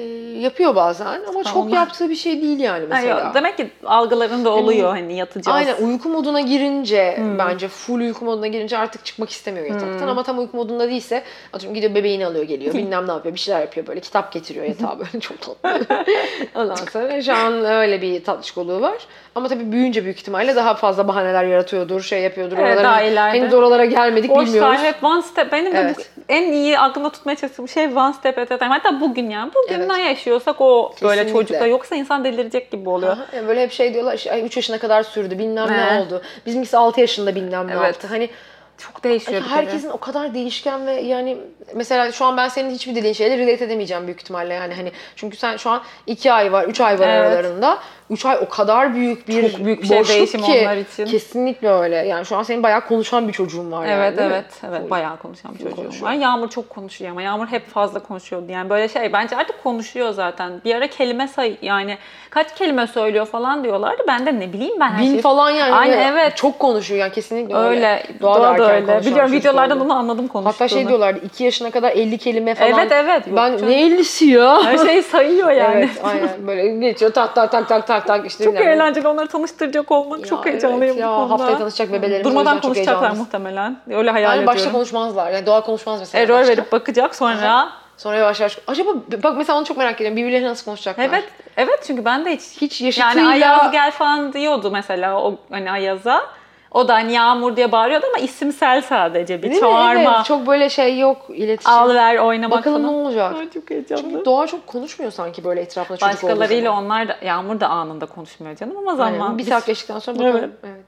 yapıyor bazen ama çok onlar- yaptığı bir şey değil yani mesela. yok, demek ki algılarında oluyor hani yatacağız. Aynen uyku moduna girince Hmm. bence full uyku moduna girince artık çıkmak istemiyor yataktan ama tam uyku modunda değilse atıyorum gidiyor bebeğini alıyor geliyor bilmem ne yapıyor bir şeyler yapıyor böyle kitap getiriyor yatağa böyle çok tatlı. Ondan sonra şu an öyle bir tatlışkoluğu var. Ama tabii büyüyünce büyük ihtimalle daha fazla bahaneler yaratıyordur, şey yapıyordur. Evet, oralara- daha ileride. Henüz oralara gelmedik Boş bilmiyoruz. ver, hep one step. Benim de Evet. bu, en iyi aklımda tutmaya çalıştığım şey one step at a time. Hatta bugün yani. Bugün Evet. ne yaşıyorsak o böyle Kesinlikle. çocukta. Yoksa insan delirecek gibi oluyor. Aha, yani böyle hep şey diyorlar işte, ay 3 yaşına kadar sürdü bilmem ne Ne? oldu. Bizimkisi 6 yaşında bilmem ne Evet. yaptı. Hani Çok değişiyor. Herkesin o kadar değişken ve yani mesela şu an ben senin hiçbir dediğin şeyle relate edemeyeceğim büyük ihtimalle yani hani çünkü sen şu an 2 ay var 3 ay var Evet. aralarında 3 ay o kadar büyük bir Çok büyük bir şey boşluk değişim ki onlar için. kesinlikle öyle yani şu an senin bayağı konuşan bir çocuğun var yani Evet mi? evet evet Full. bayağı konuşan bir çocuğum konuşuyor. var. Yağmur çok konuşuyor ama Yağmur hep fazla konuşuyordu. Yani böyle şey bence artık konuşuyor zaten. Bir ara kelime say yani kaç kelime söylüyor falan diyorlardı. Ben de ne bileyim ben her Bin şeyi- falan yani Aynen, evet. çok konuşuyor yani kesinlikle öyle. Öyle. Doğa Doğa, da öyle. Biliyorum videolardan onu anladım konuştuğunu. Hatta şey diyorlardı 2 yaşına kadar 50 kelime falan. Evet evet. Yok Ben canım. ne 50'si ya? Her şeyi sayıyor yani. Evet aynen böyle geçiyor tak tak tak tak tak tak işte Çok eğlenceli onları tanıştıracak olmak. çok Ya heyecanlıyım evet bu konuda. Haftaya tanışacak bebelerimiz Durmadan çok konuşacaklar muhtemelen. Öyle hayal Yani ediyorum. başta konuşmazlar. Yani doğa konuşmaz mesela. Error başta. verip bakacak sonra. Sonra yavaş yavaş. Acaba bak mesela onu çok merak ediyorum. Birbirleriyle nasıl konuşacaklar? Evet. Evet çünkü ben de hiç Hiç yaşıtıyla... yani Ayaz gel falan diyordu mesela o hani Ayaz'a. O da hani Yağmur diye bağırıyordu ama isimsel sadece bir Değil mi? çağırma. Evet, çok böyle şey yok. iletişim. Al ver oynamak Bakalım ne falan. olacak. Ay, çok heyecanlı. Çünkü doğa çok konuşmuyor sanki böyle etrafında çocuk Başkalarıyla onlar da Yağmur da anında konuşmuyor canım ama Aynen. zaman. Bir biz- saat geçtikten sonra bakalım. Evet. Evet.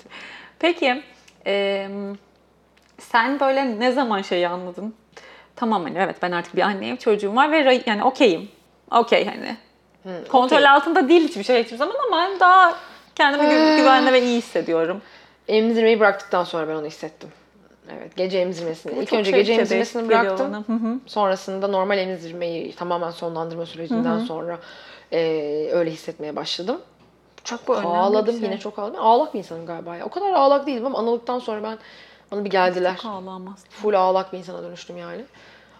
Peki e, sen böyle ne zaman şeyi anladın? Tamam hani evet ben artık bir anneyim çocuğum var ve yani okeyim. Okey hani. Hı, Kontrol okey. altında değil hiçbir şey hiçbir zaman ama daha Kendimi gü- güvenli ve iyi hissediyorum. Emzirmeyi bıraktıktan sonra ben onu hissettim. Evet, gece emzirmesini. Bu İlk önce şey- gece emzirmesini bıraktım. Hı hı. Sonrasında normal emzirmeyi tamamen sonlandırma sürecinden sonra e, öyle hissetmeye başladım. Çok bu Ağladım şey. yine çok ağladım. Ağlak bir insanım galiba ya. O kadar ağlak değilim ama analıktan sonra ben bana bir geldiler. Çok ağlamaz. Full ağlak bir insana dönüştüm yani.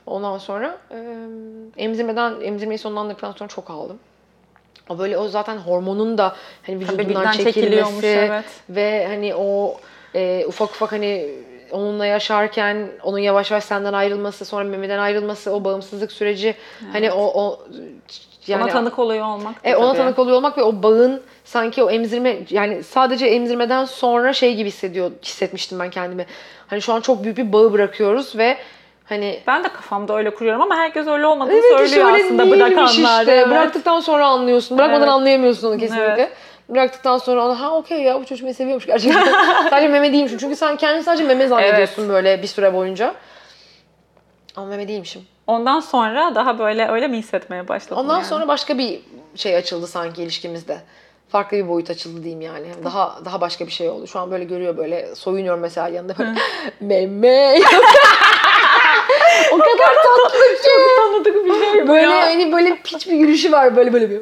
Ondan sonra e, emzirmeden emzirmeyi sonlandırdıktan sonra çok ağladım. O böyle o zaten hormonun da hani vücudundan çekiliyormuş, çekilmesi evet. ve hani o e, ufak ufak hani onunla yaşarken onun yavaş yavaş senden ayrılması, sonra memeden ayrılması, o bağımsızlık süreci hani o o Ona tanık oluyor olmak. e, ona tabii. tanık oluyor olmak ve o bağın sanki o emzirme yani sadece emzirmeden sonra şey gibi hissediyor hissetmiştim ben kendimi. Hani şu an çok büyük bir bağı bırakıyoruz ve hani Ben de kafamda öyle kuruyorum ama herkes öyle olmadığını Evet söylüyor öyle aslında bırakanlar. işte. Evet. Bıraktıktan sonra anlıyorsun. Bırakmadan Evet. anlayamıyorsun onu kesinlikle. Evet. Bıraktıktan sonra onu ha okey ya bu çocuk beni seviyormuş gerçekten. sadece meme değilmişim. Çünkü sen kendini sadece meme zannediyorsun böyle bir süre boyunca. Ama meme değilmişim. Ondan sonra daha böyle öyle mi hissetmeye başladın Ondan yani? sonra başka bir şey açıldı sanki ilişkimizde. Farklı bir boyut açıldı diyeyim yani. Daha daha başka bir şey oldu. Şu an böyle görüyor böyle soyunuyorum mesela yanında böyle meme. o kadar tatlı ki. tanıdık bir şey Böyle ya. hani böyle piç bir gülüşü var böyle böyle bir.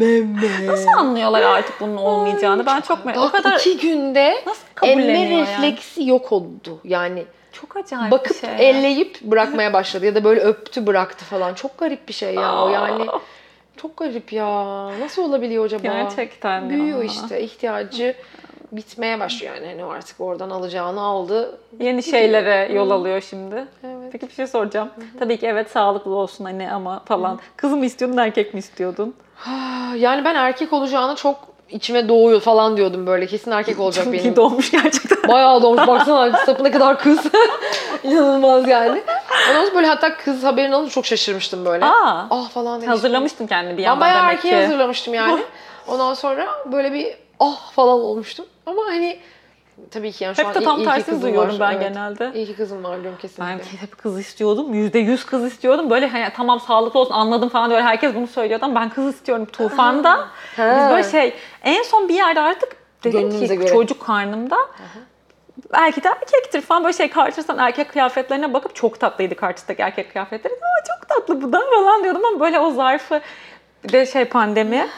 Meme. Nasıl anlıyorlar artık bunun olmayacağını? Ben çok merak O kadar iki günde nasıl emme kabulleniyor yani? refleksi yok oldu. Yani Çok acayip bakıp bir şey. elleyip bırakmaya başladı ya da böyle öptü bıraktı falan. Çok garip bir şey ya o yani. Çok garip ya. Nasıl olabiliyor acaba? Gerçekten Büyüyor ya. işte ihtiyacı bitmeye başlıyor yani. Hani artık oradan alacağını aldı. Yeni şeylere yol alıyor şimdi. Evet. Peki bir şey soracağım. Tabii ki evet sağlıklı olsun anne ama falan. Kız mı istiyordun erkek mi istiyordun? Yani ben erkek olacağını çok içime doğuyor falan diyordum böyle. Kesin erkek olacak Çok benim. iyi doğmuş gerçekten. Bayağı doğmuş. Baksana sapı ne kadar kız. İnanılmaz yani. Ondan sonra böyle hatta kız haberini alınca çok şaşırmıştım böyle. Aa, Ah falan demiştim. hazırlamıştın kendini bir Ben yandan bayağı demek erkeğe ki. hazırlamıştım yani. Ondan sonra böyle bir ah falan olmuştum. Ama hani tabii ki yani şu Hep an de tam iyi ki tersi kızım duyuyorum var. ben Evet. genelde. İyi ki kızım var diyorum Ben kesinlikle. hep kız istiyordum. Yüzde yüz kız istiyordum. Böyle hani tamam sağlıklı olsun anladım falan diyor. Herkes bunu söylüyordu ama ben kız istiyorum. Tufan'da biz böyle şey en son bir yerde artık dedim ki göre. çocuk karnımda belki de erkektir falan böyle şey karşısından erkek kıyafetlerine bakıp çok tatlıydı karşısındaki erkek kıyafetleri. Aa çok tatlı bu da falan diyordum ama böyle o zarfı de şey pandemi.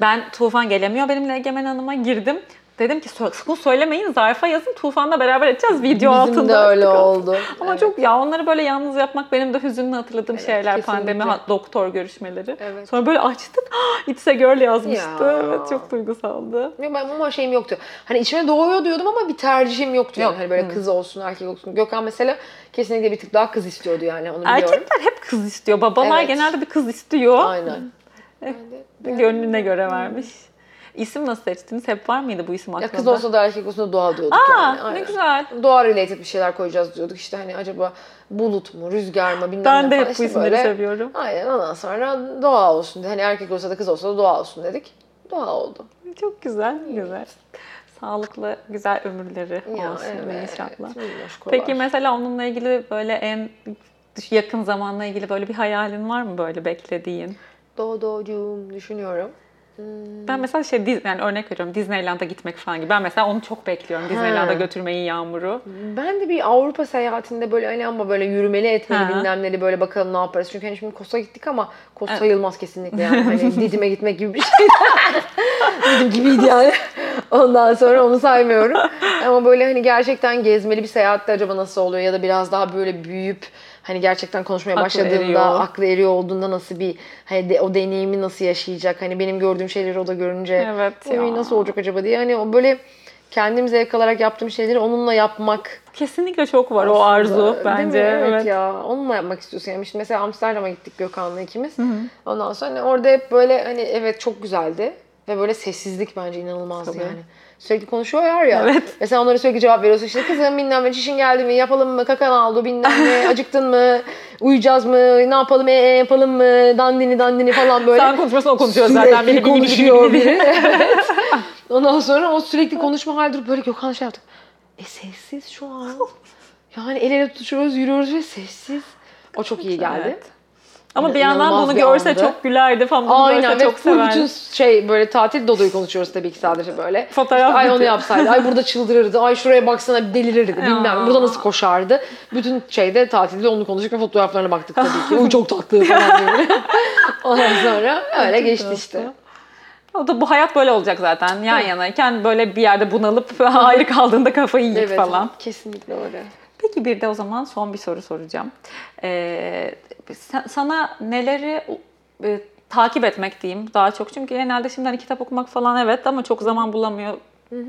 Ben Tufan gelemiyor benimle Egemen Hanım'a girdim. Dedim ki "Sö- sakın söylemeyin zarfa yazın Tufan'la beraber edeceğiz video Bizim altında. de öyle oldu. ama Evet. çok ya onları böyle yalnız yapmak benim de hüzünlü hatırladığım Evet, şeyler. kesinlikle. Pandemi, doktor görüşmeleri. Evet. Sonra böyle açtık. It's a girl yazmıştı. Ya. Evet çok duygusaldı. Yok, Ben ama şeyim yoktu. Hani içime doğuyor diyordum ama bir tercihim yoktu. Yani. Yok. Hani böyle Hı. kız olsun, erkek olsun. Gökhan mesela kesinlikle bir tık daha kız istiyordu yani onu biliyorum. Erkekler hep kız istiyor. Babalar Evet. genelde bir kız istiyor. Aynen. Gönlüne göre vermiş. İsim nasıl seçtiniz? Hep var mıydı bu isim Ya aklında? kız olsa da erkek olsa da doğa diyorduk Aa yani. ne Aynen. güzel. Doğa related bir şeyler koyacağız diyorduk. İşte hani acaba bulut mu, rüzgar mı bilmem Ben ne de falan. hep bu İşte isimleri böyle- seviyorum. Aynen ondan sonra doğa olsun. Hani erkek olsa da kız olsa da doğa olsun dedik. Doğa oldu. Çok güzel, güzel. Sağlıklı, güzel ömürleri Ya, olsun evet. inşallah. minnoşkolar. Peki mesela onunla ilgili böyle en yakın zamanla ilgili böyle bir hayalin var mı böyle beklediğin? Dodocuğum düşünüyorum. Ben mesela şey yani örnek veriyorum Disneyland'a gitmek falan gibi. Ben mesela onu çok bekliyorum. Disneyland'a götürmeyi Yağmur'u. Ben de bir Avrupa seyahatinde böyle hani ama böyle yürümeli etmeli Ha. bilmem neli böyle bakalım ne yaparız. Çünkü hani şimdi Kos'a gittik ama Kos Evet. sayılmaz kesinlikle yani. Hani Didim'e gitmek gibi bir şey. Didim gibiydi yani. Ondan sonra onu saymıyorum. Ama böyle hani gerçekten gezmeli bir seyahatte acaba nasıl oluyor ya da biraz daha böyle büyüyüp hani gerçekten konuşmaya Aklı başladığında eriyor. aklı eriyor olduğunda nasıl bir hani de, o deneyimi nasıl yaşayacak? Hani benim gördüğüm şeyleri o da görünce Evet "Oy, ya. nasıl olacak acaba diye hani o böyle kendim zevk alarak yaptığım şeyleri onunla yapmak Kesinlikle çok var o aslında, arzu değil mi? bence. Evet, Evet. ya. Onunla yapmak istiyorsun. Yani şimdi mesela Amsterdam'a gittik Gökhan'la ikimiz. Ondan sonra hani orada hep böyle hani evet çok güzeldi. Ve böyle sessizlik bence inanılmazdı Tabii. yani. Sürekli konuşuyorlar ya. Evet. Mesela onlara sürekli cevap veriyorsun. İşte kızım bilmem ne çişin geldi mi? Yapalım mı? Kakan aldı bilmem ne? Acıktın mı? Uyuyacağız mı? Ne yapalım? E, e, yapalım mı? Dandini dandini falan böyle. Sen konuşmasın o konuşuyor Sürekli zaten. Bili, konuşuyor biri. Evet. Ondan sonra o sürekli konuşma hali durup böyle Gökhan şey yaptı. E sessiz şu an. Yani el ele tutuşuyoruz, yürüyoruz ve sessiz. O çok iyi geldi. Evet. Ama bir yandan bunu bir görse andı. çok gülerdi falan. Bunu Aynen görse ve çok severdi. bütün şey böyle tatil dodoyu konuşuyoruz tabii ki sadece böyle. Fotoğraf İşte, ay onu yapsaydı, ay burada çıldırırdı, ay şuraya baksana delirirdi, bilmem burada nasıl koşardı. Bütün şeyde tatilde onu konuştuk ve fotoğraflarına baktık tabii ki. Uy çok tatlı falan diye. Ondan sonra öyle geçti işte. O da bu hayat böyle olacak zaten. Yan yanayken böyle bir yerde bunalıp ayrı kaldığında kafayı yiyip falan. kesinlikle öyle. Peki bir de o zaman son bir soru soracağım. Ee, sana neleri e, takip etmek diyeyim daha çok. Çünkü genelde şimdi hani kitap okumak falan evet ama çok zaman bulamıyor.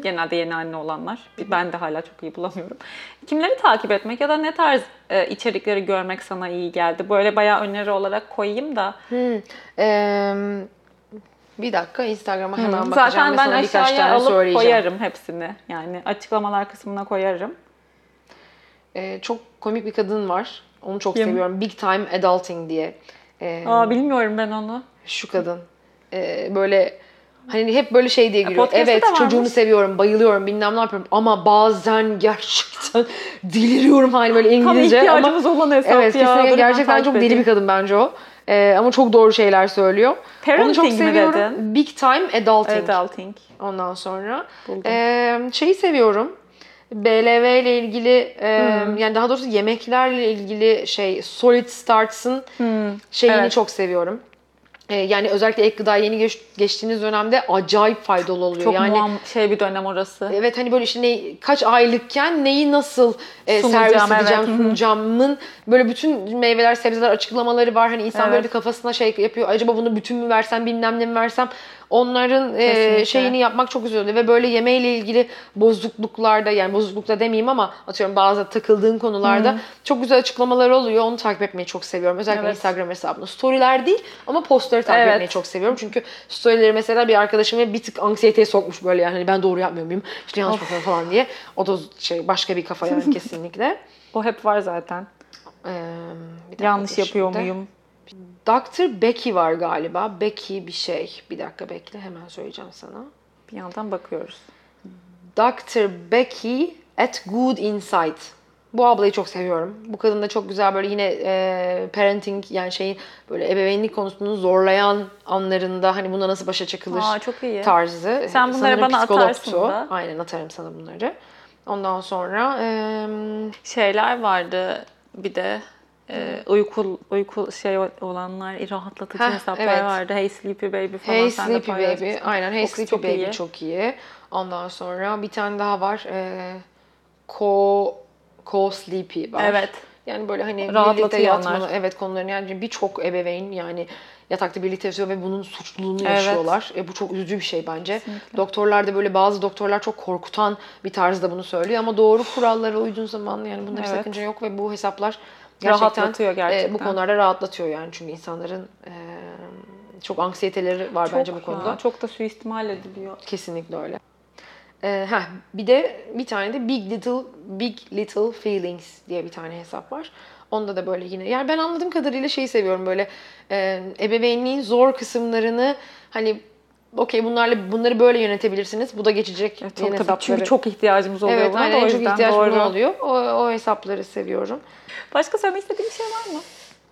Genelde yeni anne olanlar. Ben de hala çok iyi bulamıyorum. Kimleri takip etmek ya da ne tarz e, içerikleri görmek sana iyi geldi? Böyle bayağı öneri olarak koyayım da. Ee, bir dakika Instagram'a hemen bakacağım Zaten ben aşağıya alıp koyarım hepsini. Yani açıklamalar kısmına koyarım. Ee, çok komik bir kadın var. Onu çok Kim? seviyorum. Big Time Adulting diye. Ee, Aa bilmiyorum ben onu. şu kadın. Ee, böyle hani hep böyle şey diye giriyor. podcast'ı Evet çocuğumu seviyorum, bayılıyorum, bilmem ne yapıyorum ama bazen gerçekten deliriyorum hani böyle Tam İngilizce ama ihtiyacımız olan hesap Evet ya. kesinlikle gerçekten çok deli bir kadın bence o. Ee, ama çok doğru şeyler söylüyor. Onu çok Parenting mi seviyorum. dedin? Big Time Adulting. Adulting. Ondan sonra Buldum. ee, şeyi seviyorum. BLV ile ilgili e, Hmm. yani daha doğrusu yemeklerle ilgili şey Solid Starts'ın şeyini Evet. çok seviyorum. E, yani özellikle ek gıda yeni geç- geçtiğiniz dönemde acayip faydalı oluyor. Çok yani muam şey bir dönem orası. Evet hani böyle işte ne, kaç aylıkken neyi nasıl e, Sunacağım, servis edeceğim, evet. Sunacağımın böyle bütün meyveler, sebzeler açıklamaları var. Hani insan böyle Evet. bir kafasına şey yapıyor. Acaba bunu bütün mü versem, bilmem ne mi versem? Onların e, şeyini yapmak çok oluyor. Ve böyle yemeğiyle ilgili bozukluklarda yani bozuklukta demeyeyim ama atıyorum bazı takıldığın konularda çok güzel açıklamalar oluyor. Onu takip etmeyi çok seviyorum. Özellikle Evet. Instagram hesabında. Storyler değil ama postları takip Evet. etmeyi çok seviyorum. Çünkü storyleri mesela bir arkadaşım bir tık anksiyeteye sokmuş böyle yani hani ben doğru yapmıyor muyum? İşte yanlış yapıyorum falan diye. O da şey başka bir kafa yani kesinlikle. O hep var zaten. Ee, bir Yanlış yapıyor muyum? Dr. Becky var galiba. Becky bir şey. Bir dakika bekle hemen söyleyeceğim sana. Bir yandan bakıyoruz. Dr. Becky at Good Insight. Bu ablayı çok seviyorum. Bu kadın da çok güzel böyle yine e, parenting yani şeyin böyle ebeveynlik konusunu zorlayan anlarında hani buna nasıl başa çıkılır Aa çok iyi. tarzı. Sen bunları Sanırım bana atarsın da. Aynen atarım sana bunları. Ondan sonra em, Şeyler vardı bir de e, uyku uyku şey olanlar rahatlatıcı Heh, hesaplar evet. vardı. Hey Sleepy Baby falan Hey sen de Sleepy Baby. paylaşmıştın. Aynen Hey O Sleepy çok Baby iyi. çok iyi. Ondan sonra bir tane daha var. E, Co, Co Sleepy var. Evet. Yani böyle hani birlikte yatmalı. Evet konularını yani birçok ebeveyn yani yatakta birlikte yatıyor ve bunun suçluluğunu Evet. yaşıyorlar. E, bu çok üzücü bir şey bence. Kesinlikle. Doktorlar da böyle bazı doktorlar çok korkutan bir tarzda bunu söylüyor ama doğru kurallara uyduğun zaman yani bunda bir Evet. sakınca yok ve bu hesaplar gerçekten Rahatlatıyor e, gerçekten. bu konularda rahatlatıyor yani çünkü insanların e, çok anksiyeteleri var bence bu Çok konuda. ya, çok da suistimal ediliyor. Kesinlikle öyle. Ee, heh, bir de bir tane de Big Little Big Little Feelings diye bir tane hesap var. Onda da böyle yine yani ben anladığım kadarıyla şeyi seviyorum böyle e, ebeveynliğin zor kısımlarını hani okey bunlarla bunları böyle yönetebilirsiniz. Bu da geçecek. Evet, çok, tabii, çünkü çok ihtiyacımız oluyor Evet buna aynen da o en çok yüzden ihtiyaç doğru. oluyor. O, o hesapları seviyorum. Başka söylemek istediğin bir şey var mı?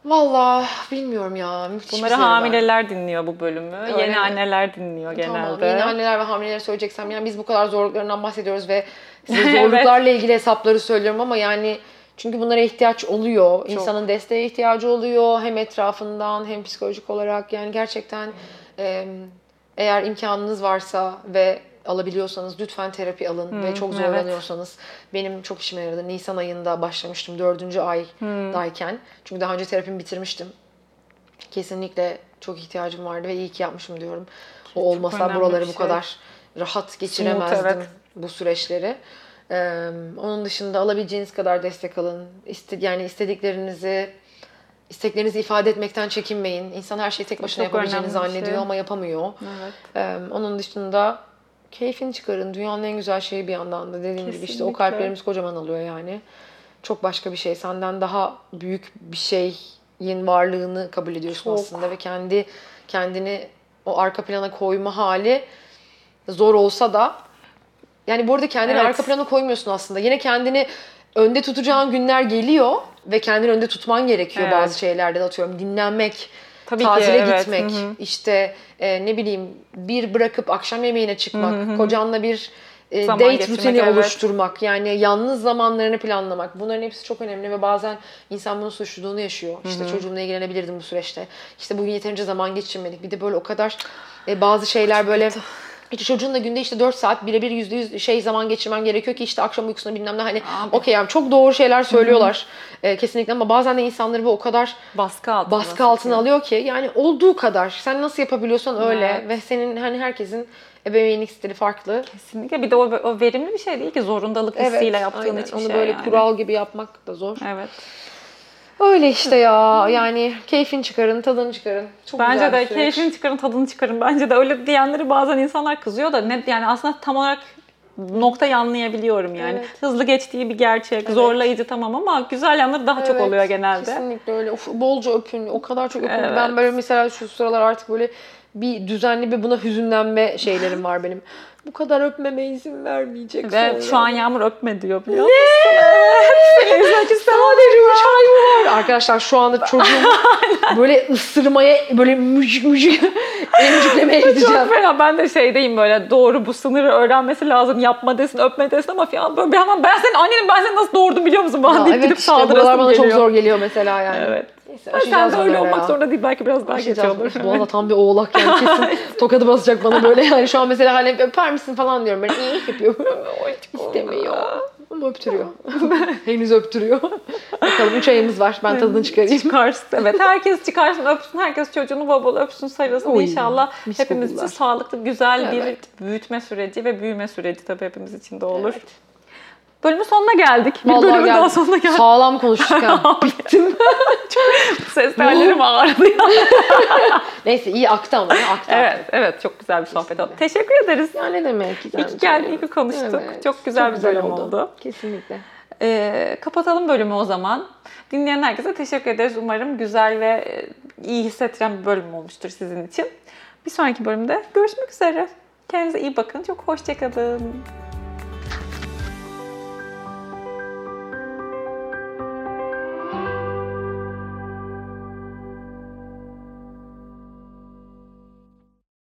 Vallahi bilmiyorum ya. Bunları serüven. hamileler dinliyor bu bölümü. Öyle Yeni mi? anneler dinliyor genelde. Tamam. Yeni anneler ve hamileler söyleyeceksem yani biz bu kadar zorluklarından bahsediyoruz ve size Evet. zorluklarla ilgili hesapları söylüyorum ama yani çünkü bunlara ihtiyaç oluyor. İnsanın desteğe ihtiyacı oluyor hem etrafından hem psikolojik olarak yani gerçekten e, eğer imkanınız varsa ve alabiliyorsanız lütfen terapi alın ve çok evet. zorlanıyorsanız benim çok işime yaradı. Nisan ayında başlamıştım dördüncü aydayken. Çünkü daha önce terapimi bitirmiştim. Kesinlikle çok ihtiyacım vardı ve iyi ki yapmışım diyorum. O olmasa buraları bir bu şey. kadar rahat geçiremezdim evet. bu süreçleri. Ee, onun dışında alabileceğiniz kadar destek alın. İste, yani istediklerinizi isteklerinizi ifade etmekten çekinmeyin. İnsan her şeyi tek başına Çok yapabileceğini bir zannediyor şey. ama yapamıyor. Evet. Ee, onun dışında keyfini çıkarın. Dünyanın en güzel şeyi bir yandan da dediğim gibi işte o Kesinlikle. kalplerimiz kocaman alıyor yani. Çok başka bir şey. Senden daha büyük bir şeyin varlığını kabul ediyorsun Çok. aslında ve kendi kendini o arka plana koyma hali zor olsa da yani bu arada kendini Evet. arka plana koymuyorsun aslında. Yine kendini önde tutacağın günler geliyor ve kendini önde tutman gerekiyor Evet. bazı şeylerde de atıyorum. Dinlenmek, Tabii ki, tatile evet. gitmek, Hı hı. işte e, ne bileyim bir bırakıp akşam yemeğine çıkmak, kocanla bir e, Zaman date geçirmek, rutini evet. oluşturmak, yani yalnız zamanlarını planlamak. Bunların hepsi çok önemli ve bazen insan bunun suçluluğunu yaşıyor. İşte çocuğumla ilgilenebilirdim bu süreçte. İşte bugün yeterince zaman geçirmedik. Bir de böyle o kadar e, bazı şeyler böyle işte çocuğunla günde işte 4 saat birebir yüzde yüz şey zaman geçirmen gerekiyor ki işte akşam uykusuna bilmem ne hani okey yani çok doğru şeyler söylüyorlar e, kesinlikle ama bazen de insanları bu o kadar Baskı altına. baskı altına alıyor ki yani olduğu kadar sen nasıl yapabiliyorsan öyle Evet. ve senin hani herkesin ebeveynlik stili farklı. Kesinlikle bir de o, o verimli bir şey değil ki zorundalık hissiyle yaptığın aynen. hiçbir Onu şey böyle yani. kural gibi yapmak da zor. Evet. Öyle işte ya yani keyfin çıkarın, tadını çıkarın. Çok Bence güzel de süreç. keyfini çıkarın, tadını çıkarın. Bence de öyle diyenleri bazen insanlar kızıyor da ne yani aslında tam olarak noktayı anlayabiliyorum yani. Evet. Hızlı geçtiği bir gerçek, zorlayıcı tamam ama güzel yanları daha çok Evet, oluyor genelde. Kesinlikle öyle. Uf, bolca öpün. O kadar çok öpün. Evet. Ben böyle mesela şu sıralar artık böyle bir düzenli bir buna hüzünlenme şeylerim var benim. Bu kadar öpmeme izin vermeyecek Ve sonra. şu an Yağmur öpme diyor biliyor musun? İstemem. Sadece üç ay mı var? Arkadaşlar şu anda çocuğumu böyle ısırmaya, böyle müzik müzik emciklemeye gideceğim. Çok fena. Ben de şeydeyim böyle doğru bu sınırı öğrenmesi lazım. Yapma desin, öpme desin ama falan böyle bir yandan ben senin annenim ben seni nasıl doğurdum biliyor musun? Bana Ya deyip evet gidip işte saldırasım bana geliyor. çok zor geliyor mesela yani. Evet. Neyse, Ama sen aşacağız de öyle olmak ya. zorunda değil. Belki biraz daha geç Aşacağız. olur. Bu arada tam bir oğlak yani kesin tokadı basacak bana böyle yani şu an mesela hani öper misin falan diyorum ben iyi yapıyorum. İstemiyor. Ama öptürüyor. Henüz öptürüyor. Bakalım 3 ayımız var. Ben tadını çıkarayım. Çıkarsın. Evet herkes çıkarsın öpsün. Herkes çocuğunu bol bol öpsün sarılsın. Oy, İnşallah hepimiz için sağlıklı güzel Evet. bir büyütme süreci ve büyüme süreci tabii hepimiz için de olur. Evet. Bölümün sonuna geldik. Bir Vallahi bölümün daha geldik. sonuna geldik. Sağlam konuştuk ha. Bittim. Ses tellerim ağrıdı ya. Neyse iyi aktı ama. Aktı. evet, evet çok güzel bir sohbet oldu. Teşekkür ederiz. Ya ne demek? İyi ki geldin, iyi ki konuştuk. Çok güzel bir bölüm oldu. Kesinlikle. Ee, kapatalım bölümü o zaman. Dinleyen herkese teşekkür ederiz. Umarım güzel ve e, iyi hissettiren bir bölüm olmuştur sizin için. Bir sonraki bölümde görüşmek üzere. Kendinize iyi bakın. Çok hoşçakalın.